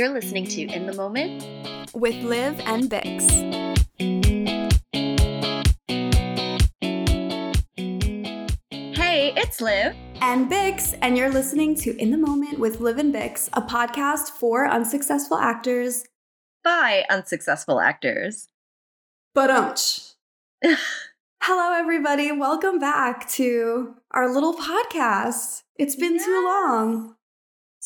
You're listening to In the Moment with Liv and Bix. Hey, it's Liv. And Bix, and you're listening to In the Moment with Liv and Bix, a podcast for unsuccessful actors by unsuccessful actors. But Hello, everybody. Welcome back to our little podcast. It's been yes. too long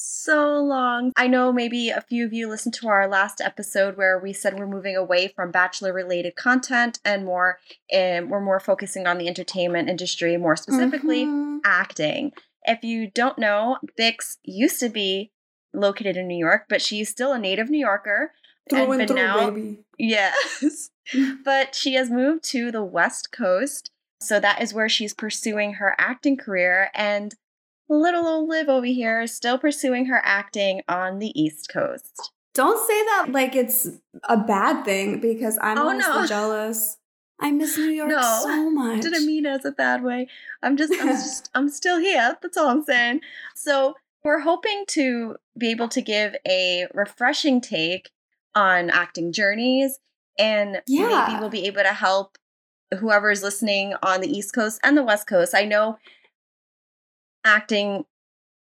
so long. I know maybe a few of you listened to our last episode where we said we're moving away from bachelor related content and more and we're more focusing on the entertainment industry, more specifically mm-hmm. acting. If you don't know, Bix used to be located in New York, but she's still a native New Yorker. Through and, and through, now, baby. Yes. but she has moved to the West Coast. So that is where she's pursuing her acting career. And little old Liv over here is still pursuing her acting on the East Coast. Don't say that like it's a bad thing because I'm oh, honestly no. jealous. I miss New York no, so much. Didn't mean it as a bad way. I'm just, I'm just, I'm still here. That's all I'm saying. So we're hoping to be able to give a refreshing take on acting journeys, and yeah. maybe we'll be able to help whoever is listening on the East Coast and the West Coast. I know acting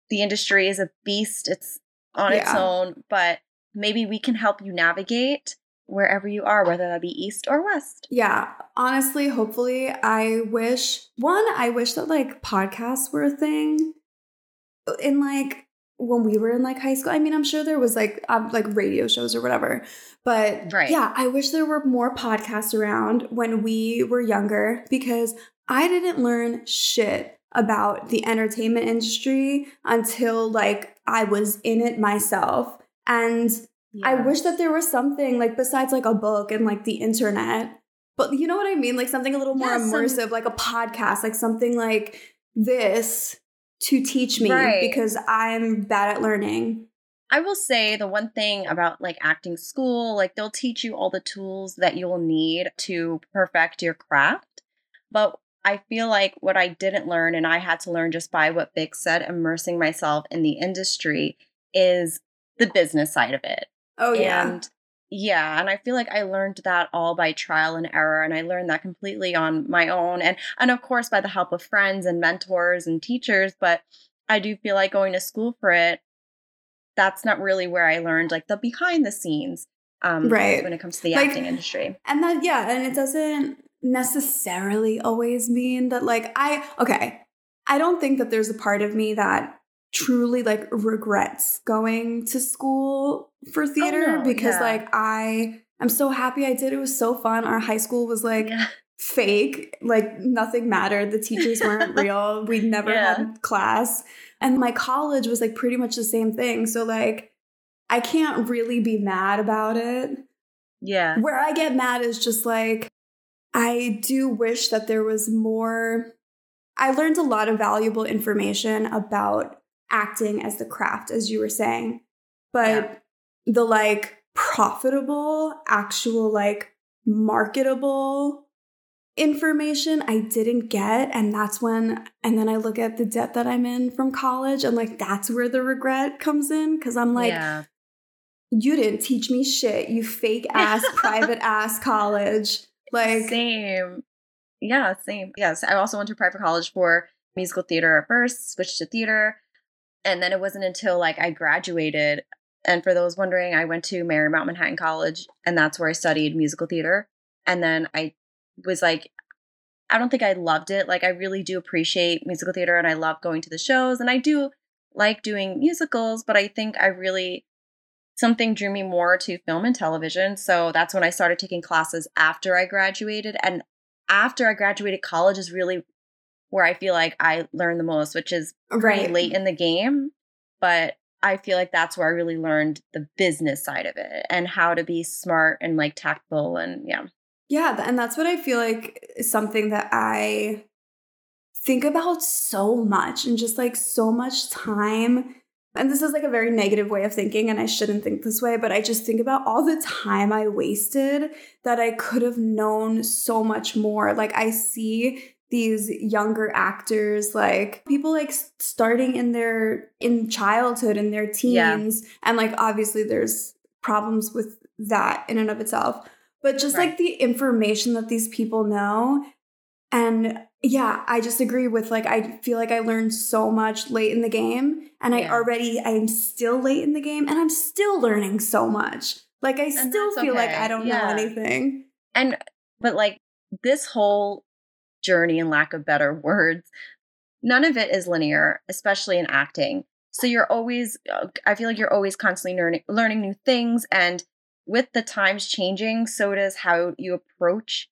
the industry is a beast it's on yeah. its own but maybe we can help you navigate wherever you are whether that be east or west yeah honestly hopefully i wish one i wish that like podcasts were a thing in like when we were in like high school i mean i'm sure there was like um, like radio shows or whatever but right. yeah i wish there were more podcasts around when we were younger because i didn't learn shit about the entertainment industry until like I was in it myself. And yeah. I wish that there was something like besides like a book and like the internet. But you know what I mean? Like something a little more yeah, immersive, some... like a podcast, like something like this to teach me right. because I'm bad at learning. I will say the one thing about like acting school, like they'll teach you all the tools that you'll need to perfect your craft. But I feel like what I didn't learn, and I had to learn just by what Bix said, immersing myself in the industry, is the business side of it. Oh, yeah. And yeah, and I feel like I learned that all by trial and error, and I learned that completely on my own, and and of course by the help of friends and mentors and teachers. But I do feel like going to school for it. That's not really where I learned like the behind the scenes, um, right? When it comes to the like, acting industry, and that yeah, and it doesn't necessarily always mean that like I okay, I don't think that there's a part of me that truly like regrets going to school for oh, theater oh, no, because yeah. like I I'm so happy I did. It was so fun. Our high school was like yeah. fake, like nothing mattered. The teachers weren't real. We never yeah. had class. And my college was like pretty much the same thing. So like I can't really be mad about it. Yeah. Where I get mad is just like I do wish that there was more. I learned a lot of valuable information about acting as the craft, as you were saying, but yeah. the like profitable, actual, like marketable information I didn't get. And that's when, and then I look at the debt that I'm in from college, and like that's where the regret comes in. Cause I'm like, yeah. you didn't teach me shit, you fake ass, private ass college. Like same. Yeah, same. Yes. I also went to private college for musical theater at first, switched to theater. And then it wasn't until like I graduated. And for those wondering, I went to Marymount Manhattan College and that's where I studied musical theater. And then I was like, I don't think I loved it. Like I really do appreciate musical theater and I love going to the shows and I do like doing musicals, but I think I really something drew me more to film and television. So that's when I started taking classes after I graduated. And after I graduated, college is really where I feel like I learned the most, which is right. late in the game. But I feel like that's where I really learned the business side of it and how to be smart and like tactful and yeah. Yeah, and that's what I feel like is something that I think about so much and just like so much time and this is like a very negative way of thinking, and I shouldn't think this way, but I just think about all the time I wasted that I could have known so much more. Like, I see these younger actors like people like starting in their in childhood in their teens yeah. and like obviously there's problems with that in and of itself but just right. like the information that these people know and yeah i just agree with like i feel like i learned so much late in the game and yeah. i already i'm still late in the game and i'm still learning so much like i still feel okay. like i don't yeah. know anything and but like this whole journey and lack of better words none of it is linear especially in acting so you're always uh, i feel like you're always constantly learning learning new things and with the times changing so does how you approach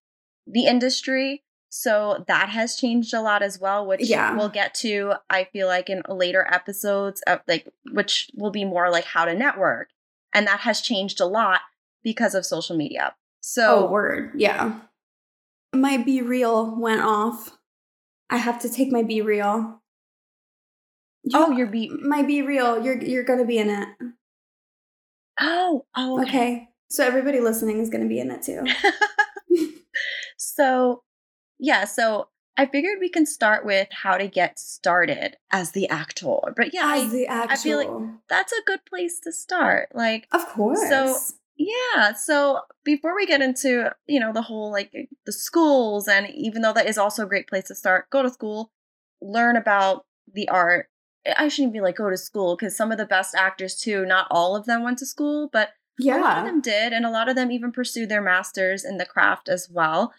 the industry so that has changed a lot as well which yeah. we'll get to i feel like in later episodes of like which will be more like how to network and that has changed a lot because of social media oh, so oh, word yeah my BeReal went off. I have to take my BeReal. oh, your be my BeReal. You're you're gonna be in it. Oh, oh. Okay. okay. So everybody listening is gonna be in it too. so, yeah. So I figured we can start with how to get started as the actor. But yeah, as the actor. I feel like that's a good place to start. Like, of course. So yeah. So before we get into, you know, the whole like the schools, and even though that is also a great place to start, go to school, learn about the art. Eh, I shouldn't be like go to school because some of the best actors too, not all of them went to school, but yeah. a lot of them did, and a lot of them even pursued their masters in the craft as well.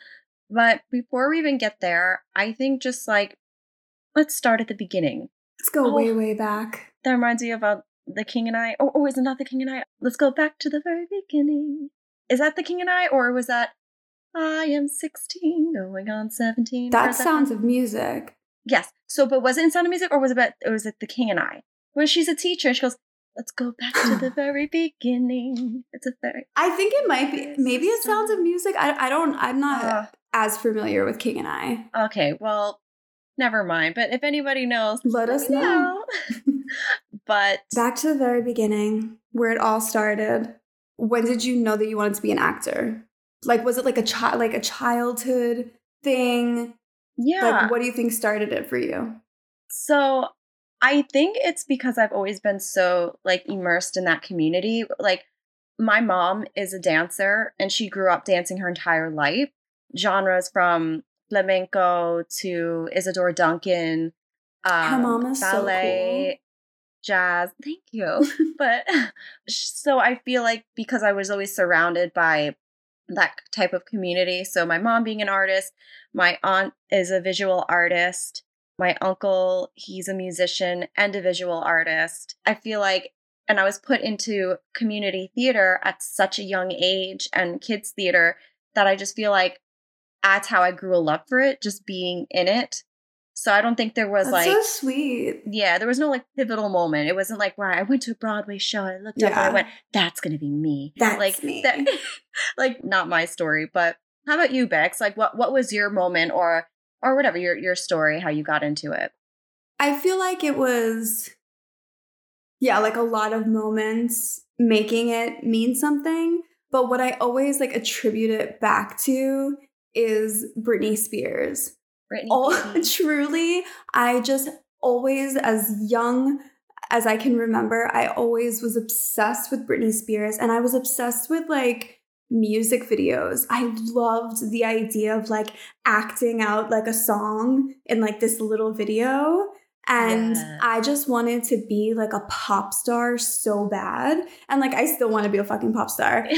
But before we even get there, I think just like let's start at the beginning. Let's go oh, way, way back. That reminds me about the King and I. Oh, oh, is it not the King and I? Let's go back to the very beginning. Is that the King and I, or was that I am 16 going on 17? That sounds of music. Yes. So, but was it in Sound of Music, or was it about, or was it the King and I? Where she's a teacher and she goes, Let's go back to the very beginning. It's a very. I think it might be. Maybe it sounds of music. I, I don't. I'm not uh, as familiar with King and I. Okay, well, never mind. But if anybody knows, let, let us know. know. But back to the very beginning, where it all started. When did you know that you wanted to be an actor? Like, was it like a child, like a childhood thing? Yeah. Like, what do you think started it for you? So, I think it's because I've always been so like immersed in that community. Like, my mom is a dancer, and she grew up dancing her entire life. Genres from flamenco to Isadora Duncan, um, her mom is ballet, so cool jazz. Thank you. but so I feel like because I was always surrounded by that type of community. So my mom being an artist, my aunt is a visual artist, my uncle, he's a musician and a visual artist. I feel like and I was put into community theater at such a young age and kids theater that I just feel like that's how I grew a love for it, just being in it. So I don't think there was That's like so sweet. Yeah, there was no like pivotal moment. It wasn't like where I went to a Broadway show, I looked yeah. up and I went, "That's gonna be me." That's like me. That, like not my story, but how about you, Bix? Like, what what was your moment or or whatever your your story, how you got into it? I feel like it was, yeah, like a lot of moments making it mean something. But what I always like attribute it back to is Britney Spears. Britney. Oh, truly, I just always, as young as I can remember, I always was obsessed with Britney Spears and I was obsessed with like music videos. I loved the idea of like acting out like a song in like this little video. And yeah. I just wanted to be like a pop star so bad. And like, I still want to be a fucking pop star.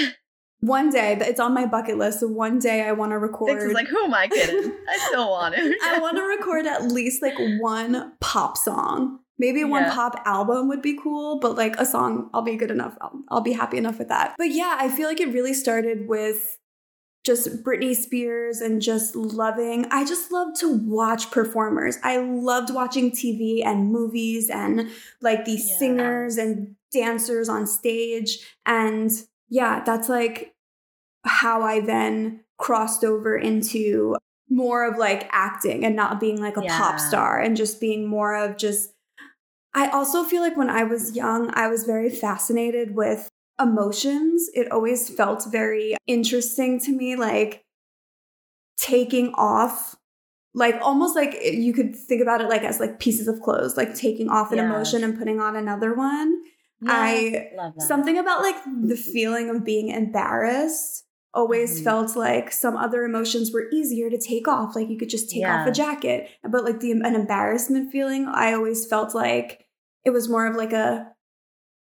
one day it's on my bucket list. So one day I want to record. Is like, who am I kidding? I still want it. I want to record at least like one pop song. Maybe one yeah. pop album would be cool, but like a song, I'll be good enough. I'll, I'll be happy enough with that. But yeah, I feel like it really started with just Britney Spears and just loving. I just love to watch performers. I loved watching TV and movies and like these yeah. singers and dancers on stage. And yeah, that's like how I then crossed over into more of like acting and not being like a yeah. pop star and just being more of just I also feel like when I was young, I was very fascinated with emotions. It always felt very interesting to me, like taking off like almost like you could think about it like as like pieces of clothes, like taking off an emotion and putting on another one. I- love that. Something about like the feeling of being embarrassed always Mhm. felt like some other emotions were easier to take off. Like you could just take off a jacket. But like the an embarrassment feeling, I always felt like it was more of like a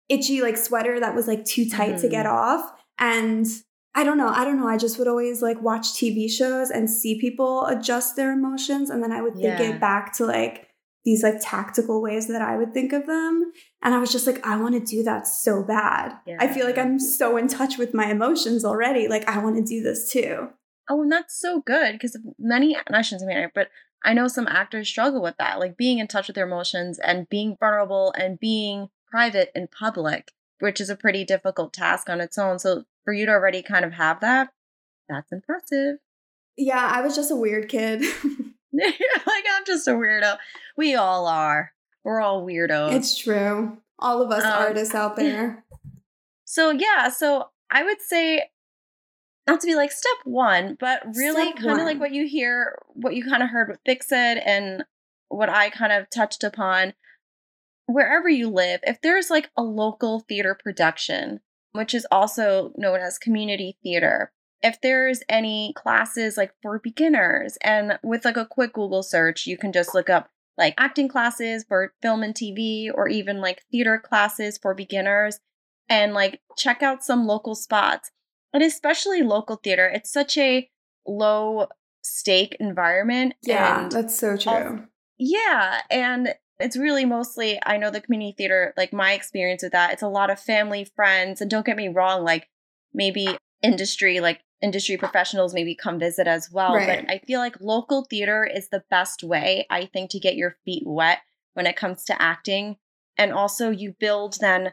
itchy like sweater that was like too tight to Mhm. get off. And I don't know. I don't know. I just would always like watch TV shows and see people adjust their emotions. And then I would think Yeah. it back to like these like tactical ways that I would think of them. And I was just like, I want to do that so bad. I feel like I'm so in touch with my emotions already. Like, I want to do this too. Oh, and that's so good because many, and I shouldn't say many, but I know some actors struggle with that, like being in touch with their emotions and being vulnerable and being private in public, which is a pretty difficult task on its own. So for you to already kind of have that, that's impressive. Yeah, I was just a weird kid. I'm just a weirdo. We all are. We're all weirdos. it's true. All of us Um, artists out there. So yeah, so I would say not to be like step one, but really kind of like what you hear, what you kind of heard what Bix said, and what I kind of touched upon. Wherever you live, if there's like a local theater production, which is also known as community theater, if there's any classes like for beginners, and with like a quick Google search, you can just look up like acting classes for film and TV, or even like theater classes for beginners and like check out some local spots. And especially local theater, it's such a low stake environment. Yeah, that's so true. yeah, and it's really mostly I know the community theater, like my experience with that, it's a lot of family, friends, and don't get me wrong, like maybe industry, like industry professionals maybe come visit as well. Right. But I feel like local theater is the best way, I think, to get your feet wet when it comes to acting. And also you build then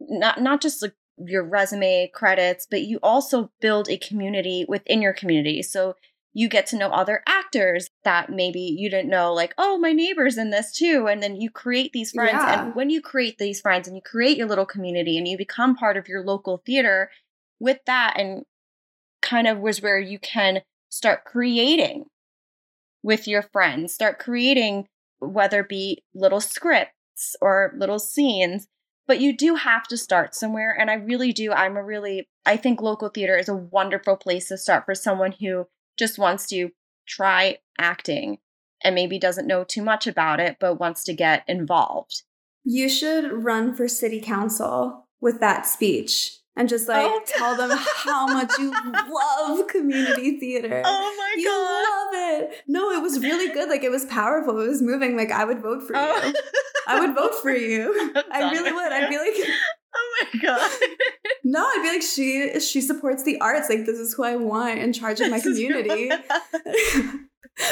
not not just like your resume credits, but you also build a community within your community. So you get to know other actors that maybe you didn't know, like, oh, my neighbor's in this too. And then you create these friends. Yeah. And when you create these friends and you create your little community and you become part of your local theater with that, and kind of was where you can start creating with your friends, start creating whether it be little scripts or little scenes but you do have to start somewhere and i really do. I'm a really i think local theater is a wonderful place to start for someone who just wants to try acting and maybe doesn't know too much about it but wants to get involved. You should run for city council with that speech and just like Oh. tell them how much you love community theater. oh my god. you love it. No, it was really good. Like it was powerful. It was moving. Like I would vote for Oh. you. I would vote for you. I really would. I'd be like, oh my god no, I'd be like, she she supports the arts. Like this is who I want in charge of my community.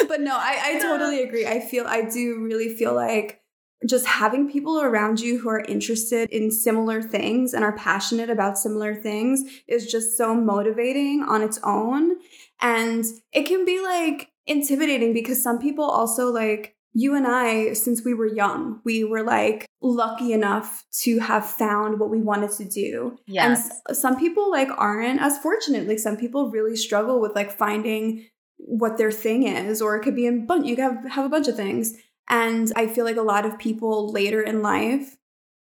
but no, I, I totally agree. I feel I do really feel like just having people around you who are interested in similar things and are passionate about similar things is just so motivating on its own. And it can be like intimidating because some people also like you and I, since we were young, we were like lucky enough to have found what we wanted to do. yes And s- some people like aren't as fortunate. Like some people really struggle with like finding what their thing is, or it could be a bunch. You have have a bunch of things. And I feel like a lot of people later in life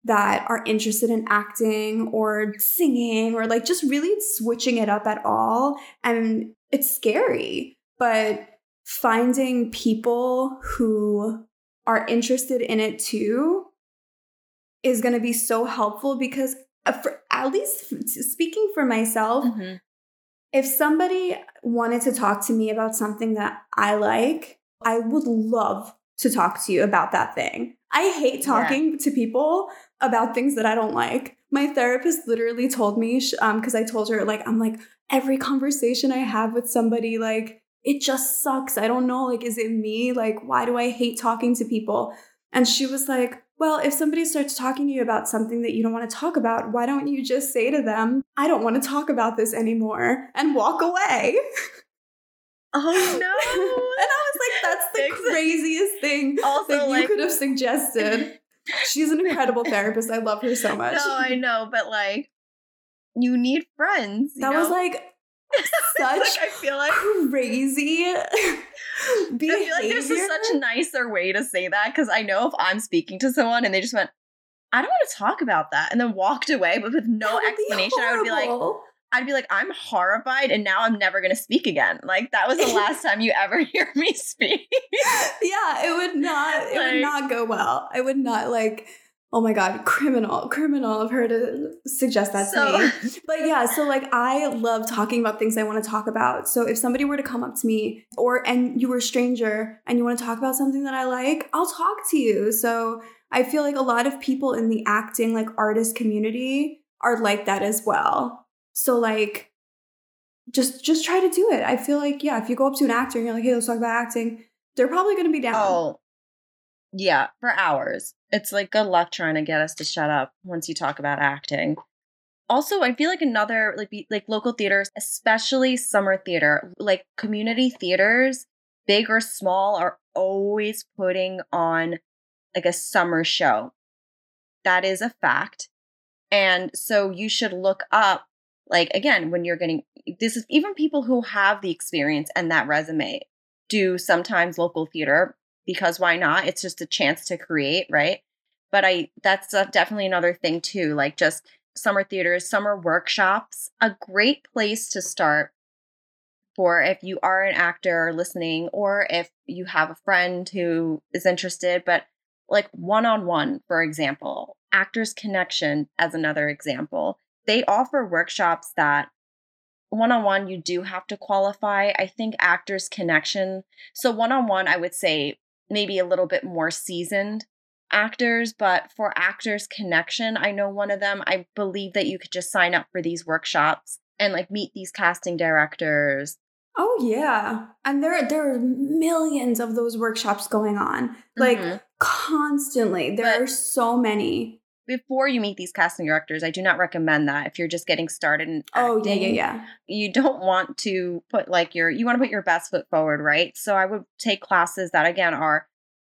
that are interested in acting or singing or like just really switching it up at all. And it's scary, but finding people who are interested in it too is going to be so helpful because uh, for at least speaking for myself Mhm. if somebody wanted to talk to me about something that I like, I would love to talk to you about that thing. I hate talking to people about things that I don't like. My therapist literally told me, um, because I told her, like, I'm like, every conversation I have with somebody, like, it just sucks. I don't know, like, is it me? Like, why do I hate talking to people? And she was like, well, if somebody starts talking to you about something that you don't want to talk about, why don't you just say to them, I don't want to talk about this anymore and walk away? oh no and I that's the craziest thing also that you like could have suggested. She's an incredible therapist. I love her so much. no i know but like you need friends you that was like such like, I feel like crazy I feel like there's just such a nicer way to say that because I know if I'm speaking to someone and they just went, I don't want to talk about that, and then walked away, but with no explanation, I would be like, I'd be like, I'm horrified, and now I'm never gonna speak again. Like that was the last time you ever hear me speak. yeah, it would not. It like, would not go well. I would not like. Oh my god, criminal, criminal of her to suggest that so, to me. But yeah, so like I love talking about things I want to talk about. So if somebody were to come up to me or and you were a stranger and you want to talk about something that I like, I'll talk to you. So I feel like a lot of people in the acting like artist community are like that as well. So like just just try to do it. I feel like yeah, if you go up to an actor and you're like, "Hey, let's talk about acting," they're probably to be down. Oh. Yeah, for hours. It's like good luck trying to get us to shut up once you talk about acting. Also, I feel like another like like local theaters, especially summer theater, like community theaters, big or small, are always putting on like a summer show. That is a fact. And so you should look up like again when you're getting this is even people who have the experience and that resume do sometimes local theater because why not? It's just a chance to create right? But i that's definitely another thing too like just summer theaters summer workshops a great place to start for if you are an actor listening or if you have a friend who is interested but like one-on-one for example actors connection as another example they offer workshops that one on one, you do have to qualify. I think Actors Connection. So, one on one, I would say maybe a little bit more seasoned actors, but for Actors Connection, I know one of them, I believe that you could just sign up for these workshops and like meet these casting directors. Oh yeah. And there there are millions of those workshops going on. Like mm-hmm. constantly. There but, are so many before you meet these casting directors, I do not recommend that if you're just getting started in Oh, yeah, yeah, yeah. You don't want to put like your you want to put your best foot forward, right? So I would take classes that again are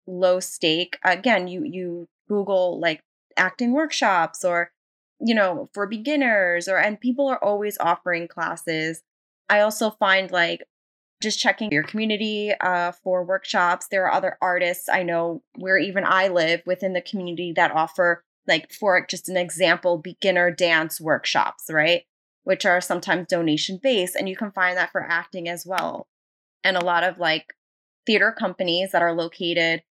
low stake. Again, you you Google like acting workshops or you know, for beginners or and people are always offering classes. I also find like just checking your community uh, for workshops. There are other artists I know where even I live within the community that offer like for just an example, beginner dance workshops, right? Which are sometimes donation based, and you can find that for acting as well. And a lot of like theater companies that are located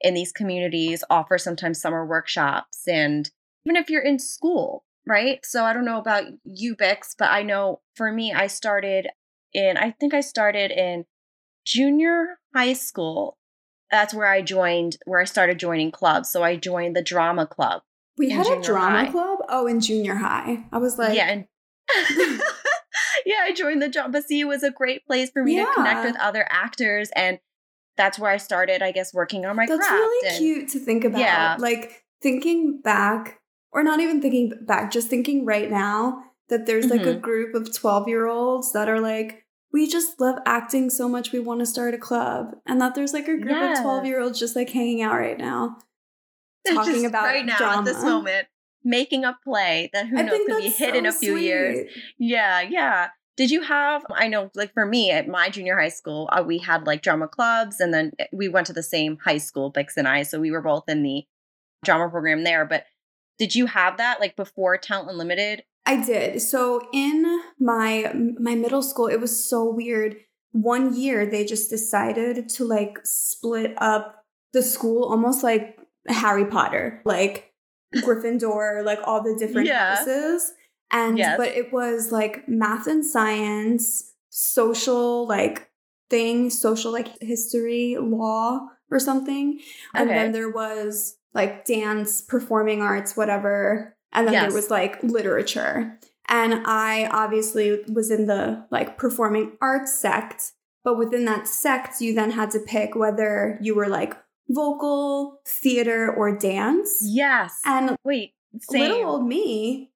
in these communities offer sometimes summer workshops. And even if you're in school, right? So I don't know about you, Bix, but I know for me, I started in, I think I started in junior high school. That's where I joined, where I started joining clubs. So I joined the drama club we had a drama high. club. Oh, in junior high. I was like, yeah. And- yeah, I joined the drama. See, it was a great place for me yeah. to connect with other actors. And that's where I started, I guess, working on my that's craft. really and, cute to think about. Yeah. Like thinking back, or not even thinking back, just thinking right now that there's like mm-hmm. a group of 12 year olds that are like, we just love acting so much we want to start a club and that there's like a group yes. of 12 year olds just like hanging out right now talking about right now drama. at this moment making a play that who I knows could be hit so in a few sweet. years. Yeah, yeah. Did you have? I know, like for me at my junior high school, uh, we had like drama clubs, and then eh, we went to the same high school, Bix and I, so we were both in the drama program there. But did you have that like before Talent Unlimited? I did. So in my my middle school, it was so weird. One year they just decided to like split up the school almost like Harry Potter, like Gryffindor, like all the different yeah. houses. And yes. but it was like math and science, social like thing, social like history, law or something. And okay. then there was like dance, performing arts, whatever. And then yes. there was like literature. And I obviously was in the like performing arts sect, but within that sect, you then had to pick whether you were like vocal, theater, or dance. Yes. And wait, same. little old me,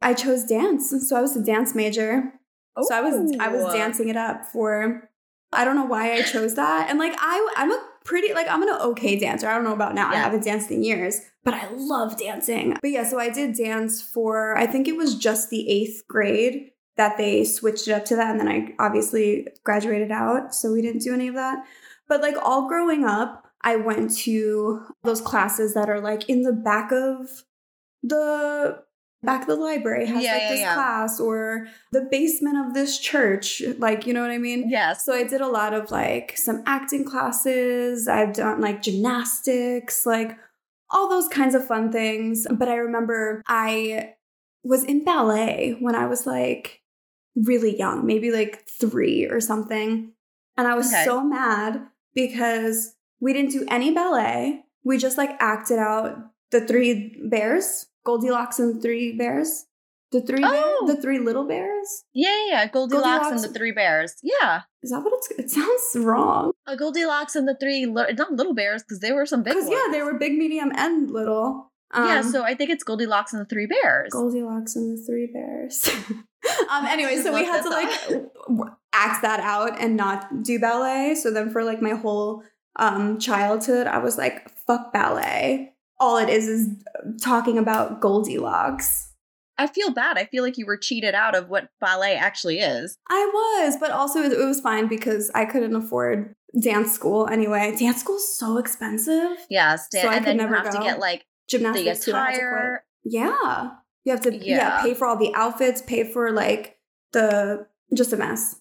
I chose dance. So I was a dance major. Ooh. So I was I was oh. dancing it up for I don't know why I chose that. And like I I'm a pretty like I'm an okay dancer. I don't know about now. Yeah. I haven't danced in years, but I love dancing. But yeah, so I did dance for I think it was just the 8th grade that they switched it up to that. And then I obviously graduated out. So we didn't do any of that. But like all growing up, I went to those classes that are like in the back of the back of the library has Yeah, like yeah, this yeah. class or the basement of this church like you know what i mean Yes. so i did a lot of like some acting classes i've done like gymnastics like all those kinds of fun things but i remember i was in ballet when i was like really young maybe like three or something and i was Okay. so mad because we didn't do any ballet we just like acted out the three bears goldilocks and the three bears the three bear- Oh. the three little bears Yeah, yeah, yeah. Goldilocks, and the Three Bears. Yeah. is that what it's it sounds wrong Uh, Goldilocks and the three, li- not little bears, because they were some big ones. yeah they were big medium and little yeah, Um, so I think it's Goldilocks and the Three Bears. Goldilocks and the Three Bears. um. Anyway, so we had to like act that out and not do ballet. So then for like my whole um childhood, I was like, "Fuck ballet." All it is is talking about Goldilocks. I feel bad. I feel like you were cheated out of what ballet actually is. I was, but also it, was fine because I couldn't afford dance school anyway. Dance school's so expensive. Yes, So I and could then you never have to get like Gymnastics too. I had to quit. attire. Yeah. You have to yeah. Yeah. pay for all the outfits, pay for like the just a mess.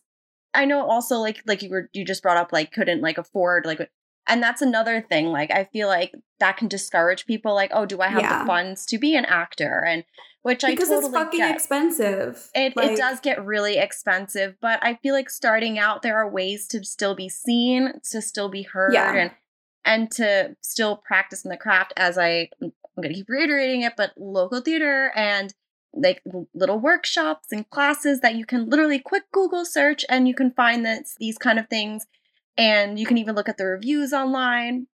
I know also like like you were you just brought up like couldn't like afford like and that's another thing like I feel like that can discourage people like oh do I have Yeah. the funds to be an actor and which because I totally it's fucking get. expensive. It, Like, it does get really expensive, but I feel like starting out, there are ways to still be seen, to still be heard, Yeah. and and to still practice in the craft. As I, I'm going to keep reiterating it, but local theater and like little workshops and classes that you can literally quick Google search and you can find this these kind of things, and you can even look at the reviews online.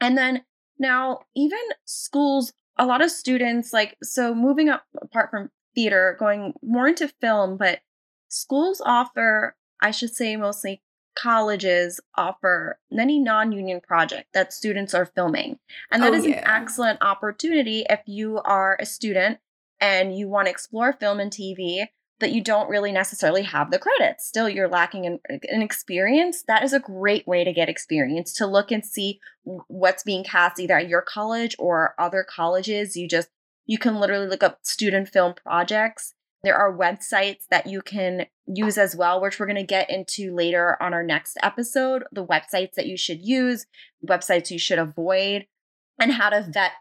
And then now, even schools, a lot of students like so moving up apart from theater, going more into film, but schools offer, I should say, mostly colleges offer many non-union projects that students are filming. And that Oh, is an excellent opportunity if you are a student and you want to explore film and TV, but you don't really necessarily have the credits. Still, you're lacking in, in experience. That is a great way to get experience to look and see what's being cast either at your college or other colleges. You just you can literally look up student film projects. There are websites that you can use as well, which we're going to get into later on our next episode. The websites that you should use, websites you should avoid, and how to vet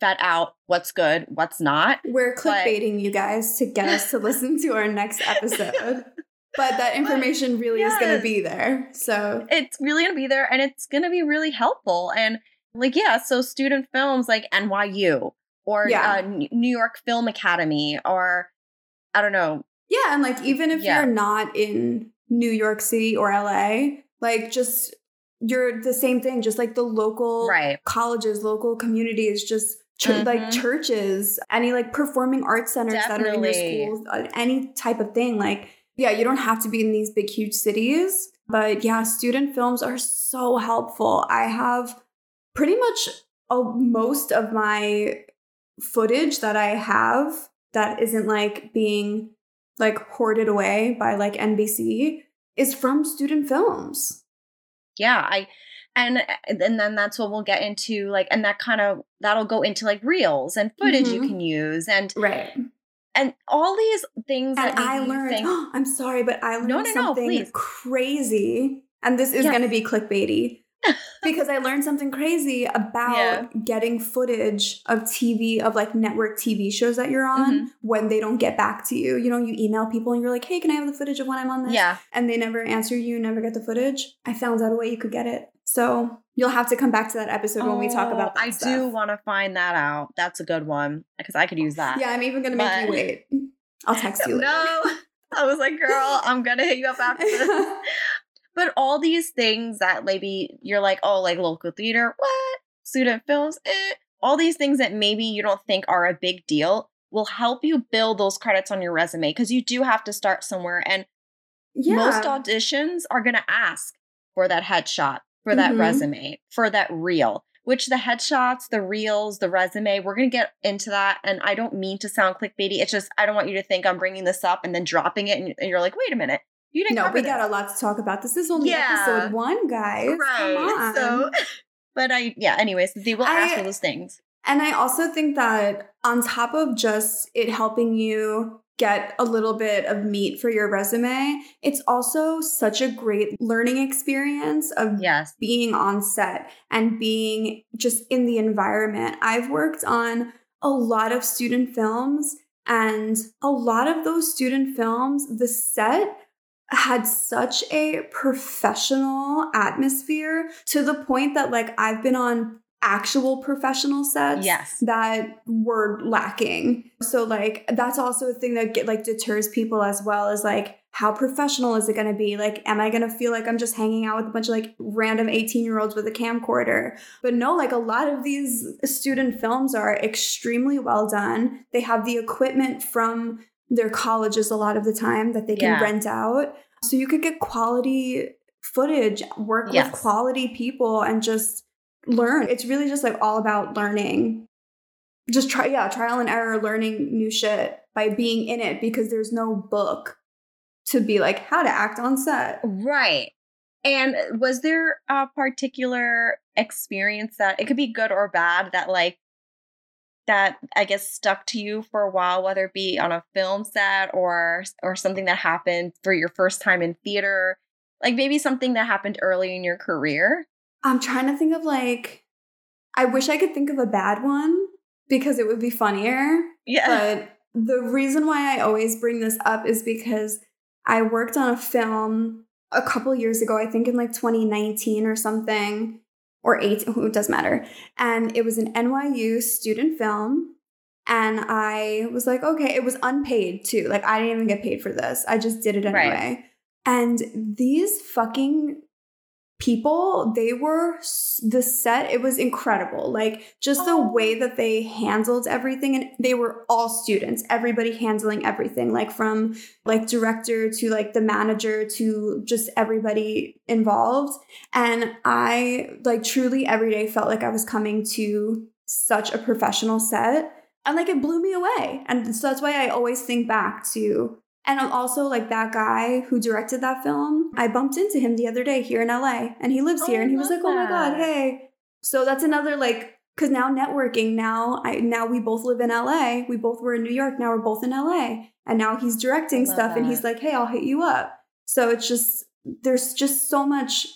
vet out what's good, what's not. We're but- clickbaiting you guys to get us to listen to our next episode. But that information really is going to be there. So, It's really going to be there and it's going to be really helpful. And like, yeah, so student films like NYU or Yeah. uh, New York Film Academy or I don't know. yeah. And like, even if Yeah. you're not in New York City or LA, like, just you're the same thing, just like the local Right. colleges, local communities, just chur- like Mhm. churches, any like performing arts centers that are in your schools, uh, any type of thing. Like, yeah, you don't have to be in these big, huge cities. But yeah, student films are so helpful. I have pretty much uh, most of my footage that I have that isn't like being like hoarded away by like NBC is from student films. Yeah, I and and then that's what we'll get into like and that kind of that'll go into like reels and footage you Mhm. can use and Right. and all these things And that I learned, think- I'm sorry, but I learned No, no, no, something please. crazy. And this is Yeah. going to be clickbaity because I learned something crazy about Yeah. getting footage of TV, of like network TV shows that you're on Mhm. when they don't get back to you. You know, you email people and you're like, hey, can I have the footage of when I'm on this? yeah And they never answer you, never get the footage. I found out a way you could get it. So you'll have to come back to that episode when we talk Oh, about that I stuff. do want to find that out. That's a good one because I could use that. Yeah, I'm even going to make you wait. I'll text you later. No, I was like, girl, I'm gonna hit you up after this. But all these things that maybe you're like, oh, like local theater, what? Student films, eh. All these things that maybe you don't think are a big deal will help you build those credits on your resume because you do have to start somewhere. And yeah. most auditions are going to ask for that headshot, for that Mhm. resume, for that reel. which the headshots, the reels, the resume, we're going to get into that. And I don't mean to sound clickbaity. It's just, I don't want you to think I'm bringing this up and then dropping it. And you're like, wait a minute. You didn't no, we this. got a lot to talk about. This is only yeah. episode one, guys. Right. So, but I, yeah, anyways, they will ask I, for those things. And I also think that on top of just it helping you get a little bit of meat for your resume, it's also such a great learning experience of yes. being on set and being just in the environment. I've worked on a lot of student films, and a lot of those student films, the set had such a professional atmosphere to the point that like I've been on actual professional sets yes. that were lacking. So like that's also a thing that get like deters people as well as like how professional is it going to be? Like am I going to feel like I'm just hanging out with a bunch of like random 18-year-olds with a camcorder? But no, like a lot of these student films are extremely well done. They have the equipment from their colleges a lot of the time that they can yeah. rent out. So you could get quality footage, work yes. with quality people and just learn. It's really just like all about learning. Just try, yeah, trial and error, learning new shit by being in it because there's no book to be like how to act on set. Right. And was there a particular experience that it could be good or bad that like that I guess stuck to you for a while, whether it be on a film set or or something that happened for your first time in theater, like maybe something that happened early in your career? I'm trying to think of like I wish I could think of a bad one because it would be funnier. Yeah. But the reason why I always bring this up is because I worked on a film a couple years ago, I think in like 2019 or something or eight, it doesn't matter. And it was an NYU student film. And I was like, okay, it was unpaid too. Like, I didn't even get paid for this. I just did it anyway. Right. And these fucking people they were the set it was incredible. Like just the way that they handled everything and they were all students everybody handling everything like from like director to like the manager to just everybody involved. And i like truly every day felt like i was coming to such a professional set and like it blew me away. And so that's why i always think back to and I'm also like that guy who directed that film. I bumped into him the other day here in LA and he lives oh, here and he was like, "Oh my god, hey." So that's another like cuz now networking now I now we both live in LA. We both were in New York, now we're both in LA. And now he's directing stuff that. and he's like, "Hey, I'll hit you up." So it's just there's just so much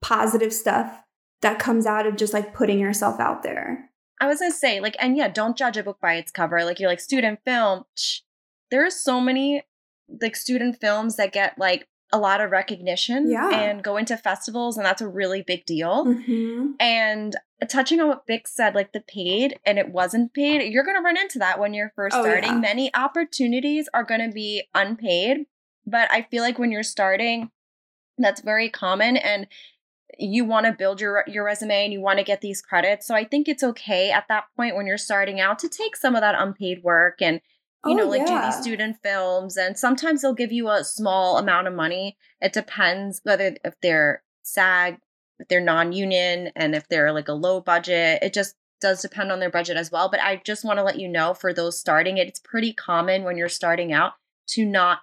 positive stuff that comes out of just like putting yourself out there. I was gonna say, like, and yeah, don't judge a book by its cover. Like, you're like student film. Shh. There are so many like student films that get like a lot of recognition yeah. and go into festivals and that's a really big deal mm-hmm. and touching on what Bix said like the paid and it wasn't paid you're going to run into that when you're first oh, starting yeah. many opportunities are going to be unpaid but i feel like when you're starting that's very common and you want to build your your resume and you want to get these credits so i think it's okay at that point when you're starting out to take some of that unpaid work and you oh, know, like yeah. do these student films. And sometimes they'll give you a small amount of money. It depends whether if they're SAG, if they're non union, and if they're like a low budget. It just does depend on their budget as well. But I just want to let you know for those starting, it's pretty common when you're starting out to not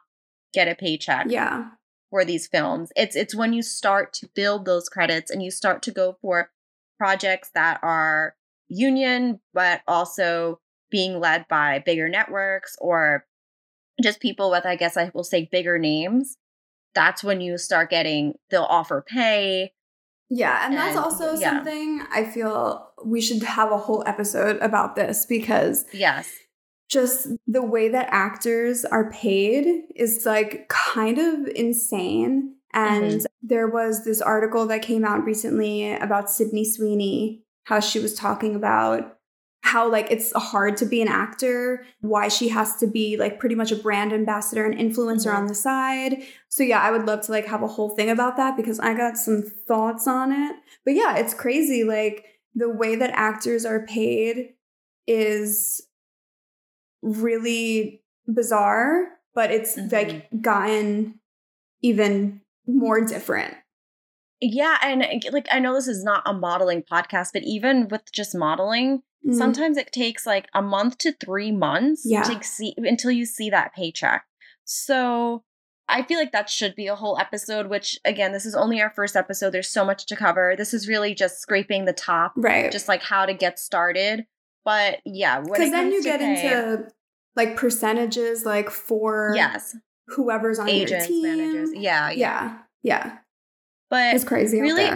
get a paycheck. Yeah. For these films. It's it's when you start to build those credits and you start to go for projects that are union, but also being led by bigger networks or just people with, I guess I will say, bigger names, that's when you start getting, they'll offer pay. Yeah. And, and that's also yeah. something I feel we should have a whole episode about this because. Yes. Just the way that actors are paid is like kind of insane. And mm-hmm. there was this article that came out recently about Sydney Sweeney, how she was talking about how like it's hard to be an actor, why she has to be like pretty much a brand ambassador and influencer mm-hmm. on the side. So yeah, I would love to like have a whole thing about that because I got some thoughts on it. But yeah, it's crazy like the way that actors are paid is really bizarre, but it's mm-hmm. like gotten even more different Yeah, and like I know this is not a modeling podcast, but even with just modeling, Mm. sometimes it takes like a month to three months Yeah. to see until you see that paycheck. So I feel like that should be a whole episode, which again, this is only our first episode. There's so much to cover. This is really just scraping the top, right. just like how to get started. But yeah, Because then you get pay- into like percentages, like for yes, whoever's on agents, your team. managers. Yeah, yeah. yeah, yeah. But It's crazy. really-.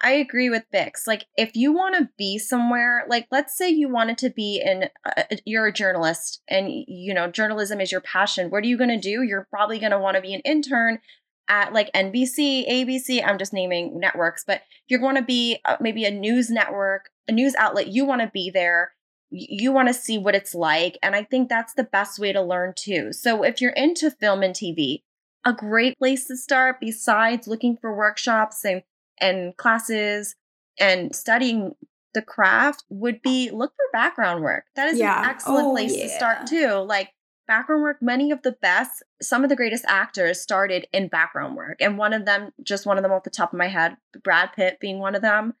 I agree with Bix. Like, if you want to be somewhere, like, let's say you wanted to be in, uh, you're a journalist and, you know, journalism is your passion. What are you going to do? You're probably going to want to be an intern at like NBC, ABC. I'm just naming networks, but you're going to be uh, maybe a news network, a news outlet. You want to be there. You want to see what it's like. And I think that's the best way to learn too. So if you're into film and TV, a great place to start besides looking for workshops and and classes and studying the craft would be look for background work. That is Yeah. an excellent Oh, place to start too. Like background work, many of the best, some of the greatest actors started in background work. And one of them, just one of them off the top of my head, Brad Pitt being one of them.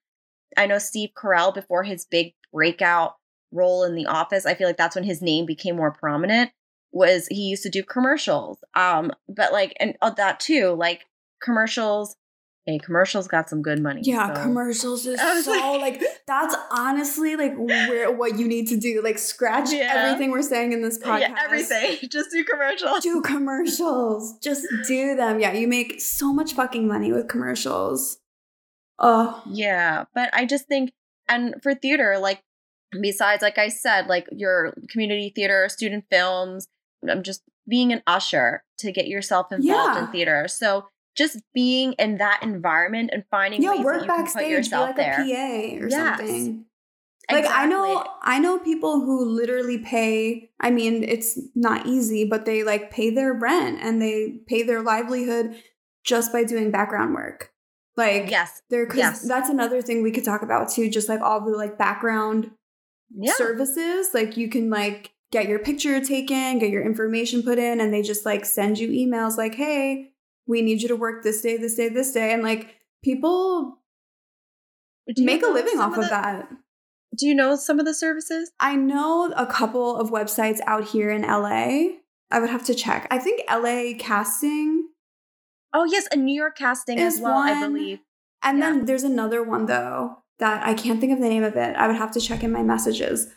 I know Steve Carell before his big breakout role in The Office. I feel like that's when his name became more prominent. Was he used to do commercials? Um, but like and uh, that too, like commercials. Hey, commercials got some good money. Yeah, so- commercials is so like, that's honestly like where what you need to do. Like scratch Yeah. everything we're saying in this podcast. Yeah, everything. Just do commercials. Do commercials. Just do them. Yeah, you make so much fucking money with commercials. Oh, Yeah, but I just think, and for theater, like, besides, like I said, like your community theater, student films, I'm just being an usher to get yourself involved in theater. So just being in that environment and finding yeah, ways work that you can put backstage, be yourself like there. a PA or Yes. something. Like I know I know people who literally pay I mean it's not easy but they like pay their rent and they pay their livelihood just by doing background work. Like Yes. there cuz yes. that's another thing we could talk about too just like all the like background Yeah. services like you can like get your picture taken, get your information put in and they just like send you emails like hey, we need you to work this day, this day, this day and like people make a living off of the- that. Do you know some of the services? I know a couple of websites out here in LA. I would have to check. I think LA casting. Oh, yes, a New York casting as well, I believe. And Yeah. then there's another one though that I can't think of the name of it. I would have to check in my messages.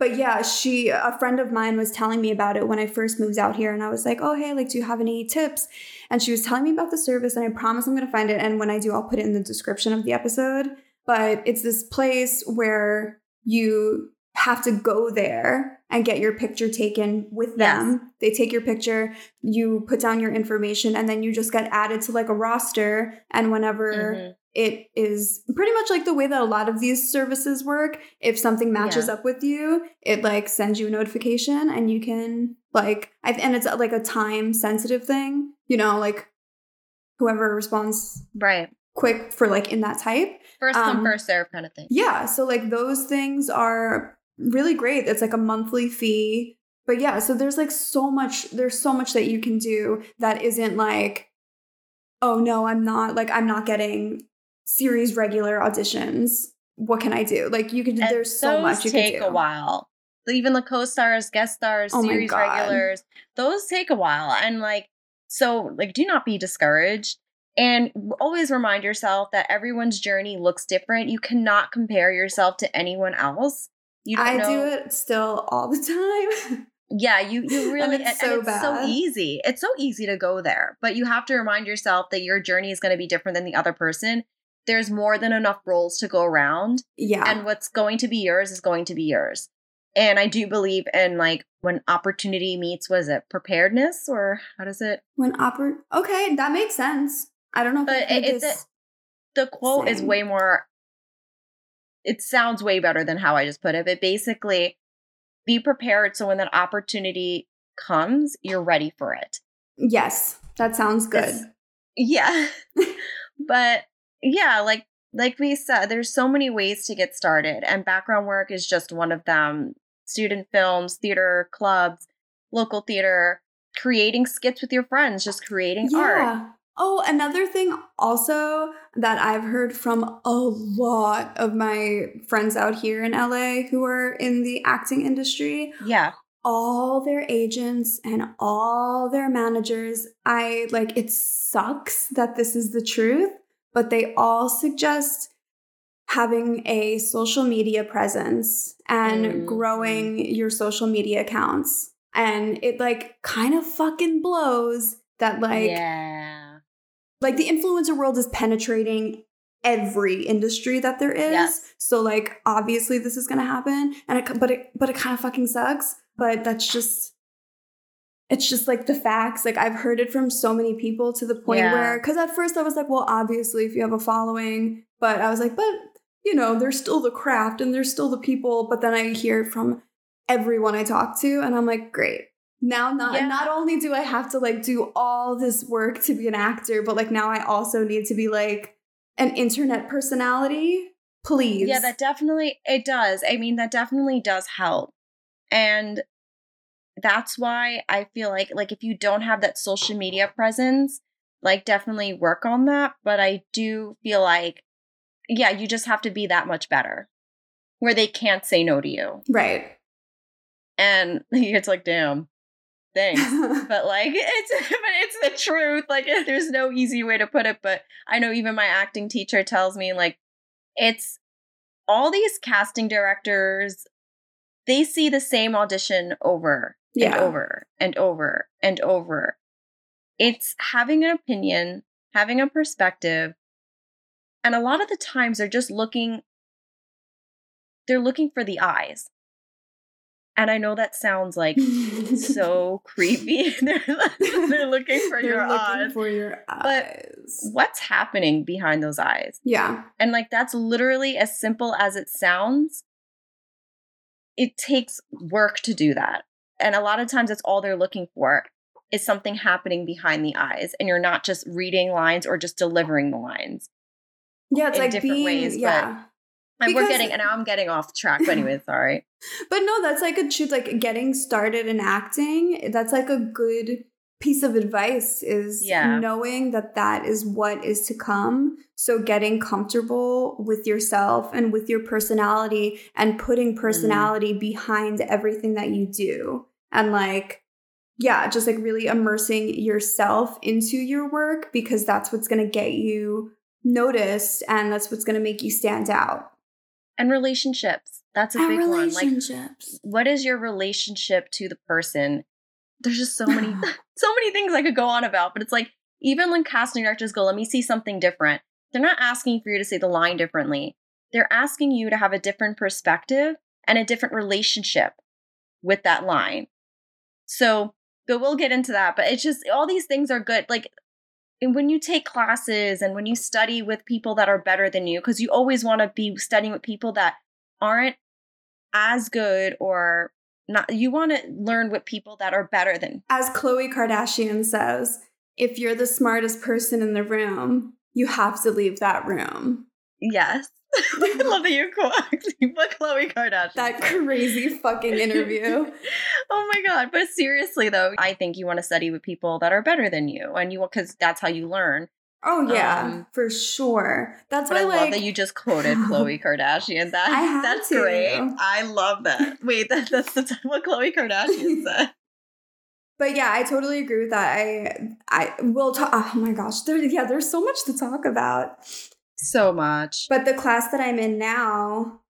But yeah, she a friend of mine was telling me about it when I first moved out here and I was like, "Oh, hey, like do you have any tips?" And she was telling me about the service and I promise I'm going to find it and when I do I'll put it in the description of the episode. But it's this place where you have to go there and get your picture taken with them. They take your picture, you put down your information and then you just get added to like a roster and whenever Mhm. It is pretty much like the way that a lot of these services work. If something matches Yeah. up with you, it like sends you a notification and you can like I and it's uh, like a time sensitive thing, you know, like whoever responds Right. quick for like in that type. First come, Um, first serve kind of thing. Yeah, so like those things are really great. It's like a monthly fee. But yeah, so there's like so much there's so much that you can do that isn't like oh no, I'm not like I'm not getting series regular auditions. What can I do? Like you can And there's so much you take can do. a while. Even the co-stars, guest stars, Oh series regulars, those take a while. And like, so like, do not be discouraged. And always remind yourself that everyone's journey looks different. You cannot compare yourself to anyone else. You don't I know. do it still all the time. Yeah, you you really it's so and it's so easy. It's so easy to go there, but you have to remind yourself that your journey is going to be different than the other person. There's more than enough roles to go around yeah. and what's going to be yours is going to be yours. And I do believe in like when opportunity meets was it preparedness or how does it when oper Okay, that makes sense. I don't know But it- it's this. the quote is way more it sounds way better than how I just put it, but basically be prepared so when that opportunity comes, you're ready for it. Yes, that sounds good. This- Yeah. but yeah, like like we said, there's so many ways to get started and background work is just one of them. Student films, theater clubs, local theater, creating skits with your friends, just creating art. Oh, another thing also that I've heard from a lot of my friends out here in LA who are in the acting industry. Yeah. All their agents and all their managers, I like it sucks that this is the truth, but they all suggest having a social media presence and Mm. growing your social media accounts. And it like kind of fucking blows that like yeah. like the influencer world is penetrating every industry that there is. Yes. So like obviously this is gonna happen, and it, but it but it kind of fucking sucks. But that's just it's just like the facts. Like I've heard it from so many people to the point Yeah. where because at first I was like, well, obviously if you have a following, but I was like, but you know, there's still the craft and there's still the people. But then I hear it from everyone I talk to, and I'm like, great. Now, not Yeah. not only do I have to like do all this work to be an actor, but like now I also need to be like an internet personality. Please, Yeah, that definitely it does. I mean, that definitely does help. And that's why I feel like like if you don't have that social media presence, like definitely work on that, but I do feel like yeah, you just have to be that much better where they can't say no to you. right. And it's like, damn. Thanks. but like it's but it's the truth like there's no easy way to put it but i know even my acting teacher tells me like it's all these casting directors they see the same audition over and Yeah. over and over and over it's having an opinion having a perspective and a lot of the times they're just looking they're looking for the eyes and i know that sounds like so creepy. they're, they're looking for They're your looking eyes. for your eyes. But- What's happening behind those eyes? Yeah, And like that's literally as simple as it sounds. It takes work to do that. And a lot of times that's all they're looking for is something happening behind the eyes and you're not just reading lines or just delivering the lines. yeah. It's In like different being ways, but- yeah. We're getting and now I'm getting off track. But anyway, sorry. But no, that's like a truth. Like getting started in acting, that's like a good piece of advice is Yeah. knowing that that is what is to come. So getting comfortable with yourself and with your personality and putting mm-hmm. personality behind everything that you do. And like, yeah, just like really immersing yourself into your work because that's what's going to get you noticed and that's what's going to make you stand out. And relationships. That's a And big one. Like relationships. what is your relationship to the person? There's just so many so many things I could go on about, but it's like even when casting directors go, let me see something different. They're not asking for you to say the line differently. They're asking you to have a different perspective and a different relationship with that line. So, but we'll get into that, but it's just all these things are good. Like and when you take classes and when you study with people that are better than you, because you always want to be studying with people that aren't as good or not, you want to learn with people that are better than. As Khloe Kardashian says, if you're the smartest person in the room, you have to leave that room. Yes. I love that you quote what Khloe Kardashian. That crazy fucking interview. oh my god! But seriously though, I think you want to study with people that are better than you, and you because that's how you learn. Oh yeah, Um, for sure. That's why I like love that you just quoted Khloe Kardashian. That that's to. great. I love that. Wait, that, that's the, what Khloe Kardashian said. But yeah, I totally agree with that. I I will talk oh my gosh, there yeah, there's so much to talk about. So much. But the class that I'm in now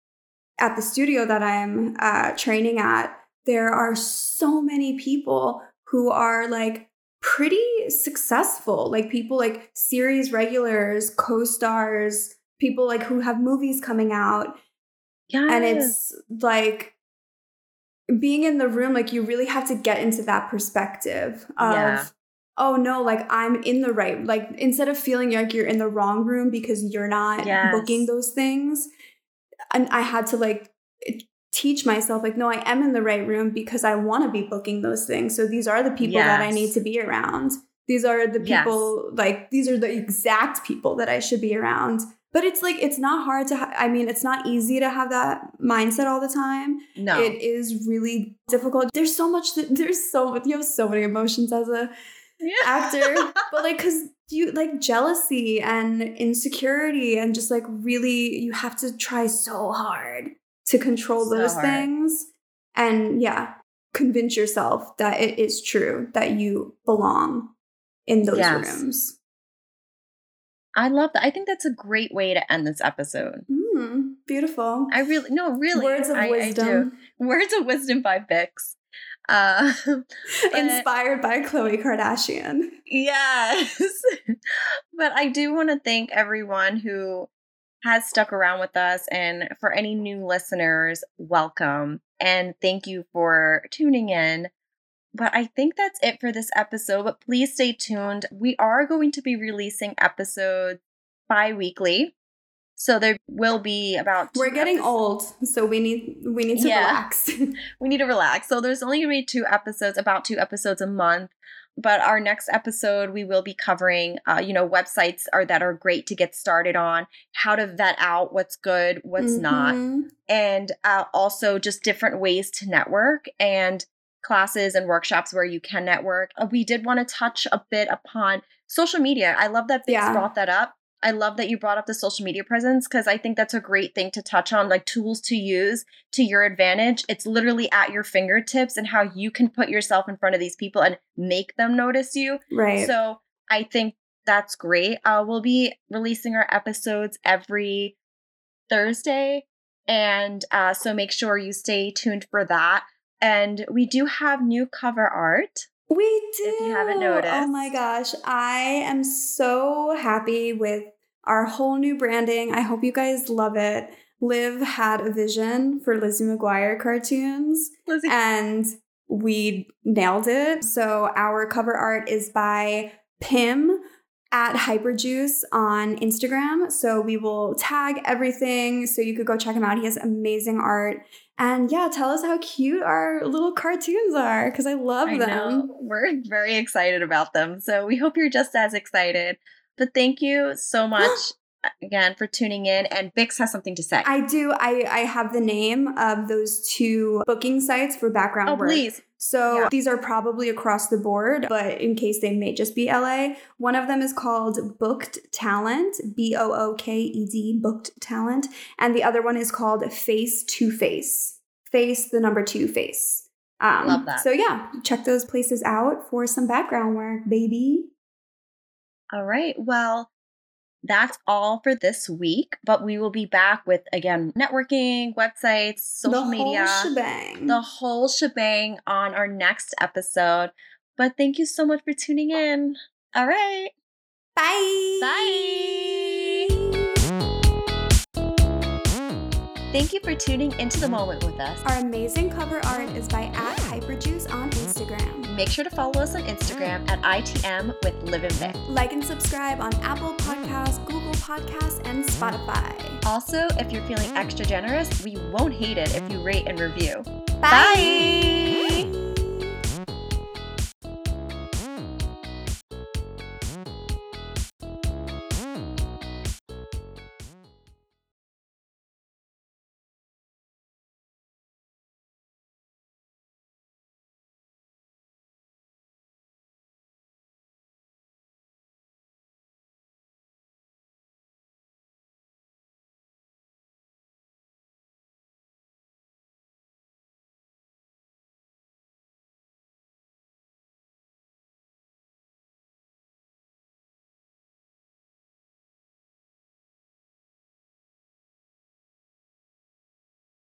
at the studio that I'm uh, training at, there are so many people who are like pretty successful. Like people like series regulars, co stars, people like who have movies coming out. Yeah, And it's like being in the room, like you really have to get into that perspective of, Yeah. oh no, like I'm in the right, like instead of feeling like you're in the wrong room because you're not Yes. booking those things. And I had to like teach myself, like, no, I am in the right room because I want to be booking those things. So these are the people that I need to be around. These are the Yes. people, like, these are the exact people that I should be around. But it's like, it's not hard to, ha- I mean, it's not easy to have that mindset all the time. no. It is really difficult. There's so much, that, there's so, you have so many emotions as a yeah. actor, but like, cause you like jealousy and insecurity and just like really you have to try so hard to control So those hard. things and yeah convince yourself that it is true that you belong in those Yes. rooms I love that. I think that's a great way to end this episode. mm, beautiful I really, no, really. words of I- I wisdom Words of wisdom by Bix. Uh, but- inspired by chloe kardashian Yes. but I do want to thank everyone who has stuck around with us. And for any new listeners, welcome. And thank you for tuning in. But I think that's it for this episode. But please stay tuned. We are going to be releasing episodes bi weekly. So there will be about. we're getting episodes- old so we need we need to Yeah. relax we need to relax. So there's only going to be two episodes, about two episodes a month. But our next episode, we will be covering, uh, you know, websites are that are great to get started on, how to vet out what's good, what's not, Mhm. and uh, also just different ways to network and classes and workshops where you can network. Uh, we did want to touch a bit upon social media. I love that Bix Yeah. brought that up. I love that you brought up the social media presence because I think that's a great thing to touch on, like tools to use to your advantage. It's literally at your fingertips and how you can put yourself in front of these people and make them notice you. right So I think that's great. Uh, we'll be releasing our episodes every Thursday. And uh, so make sure you stay tuned for that. And we do have new cover art. We do. If you haven't noticed. Oh my gosh. I am so happy with our whole new branding. I hope you guys love it. Liv had a vision for Lizzie McGuire cartoons Lizzie. and we nailed it. So our cover art is by Pim at Hyperjuice on Instagram. So we will tag everything so you could go check him out. He has amazing art. And yeah, tell us how cute our little cartoons are because I love I them. know. We're very excited about them. So we hope you're just as excited. But thank you so much uh, again for tuning in. And Bix has something to say. I do. I, I have the name of those two booking sites for background oh, work. please. So Yeah. these are probably across the board, but in case they may just be LA, one of them is called Booked Talent, B O O K E D, Booked Talent, and the other one is called Face to Face, Face the number two face. Um, Love that. So yeah, check those places out for some background work, baby. All right. Well, that's all for this week. But we will be back with, again, networking, websites, social the media, whole shebang. the whole shebang on our next episode. But thank you so much for tuning in. All right. Bye. Bye. Thank you for tuning into the moment with us. Our amazing cover art is by at Hyperjuice on Instagram. Make sure to follow us on Instagram at ITM with Liv and Vic. Like and subscribe on Apple Podcasts, Google Podcasts, and Spotify. Also, if you're feeling extra generous, we won't hate it if you rate and review. Bye.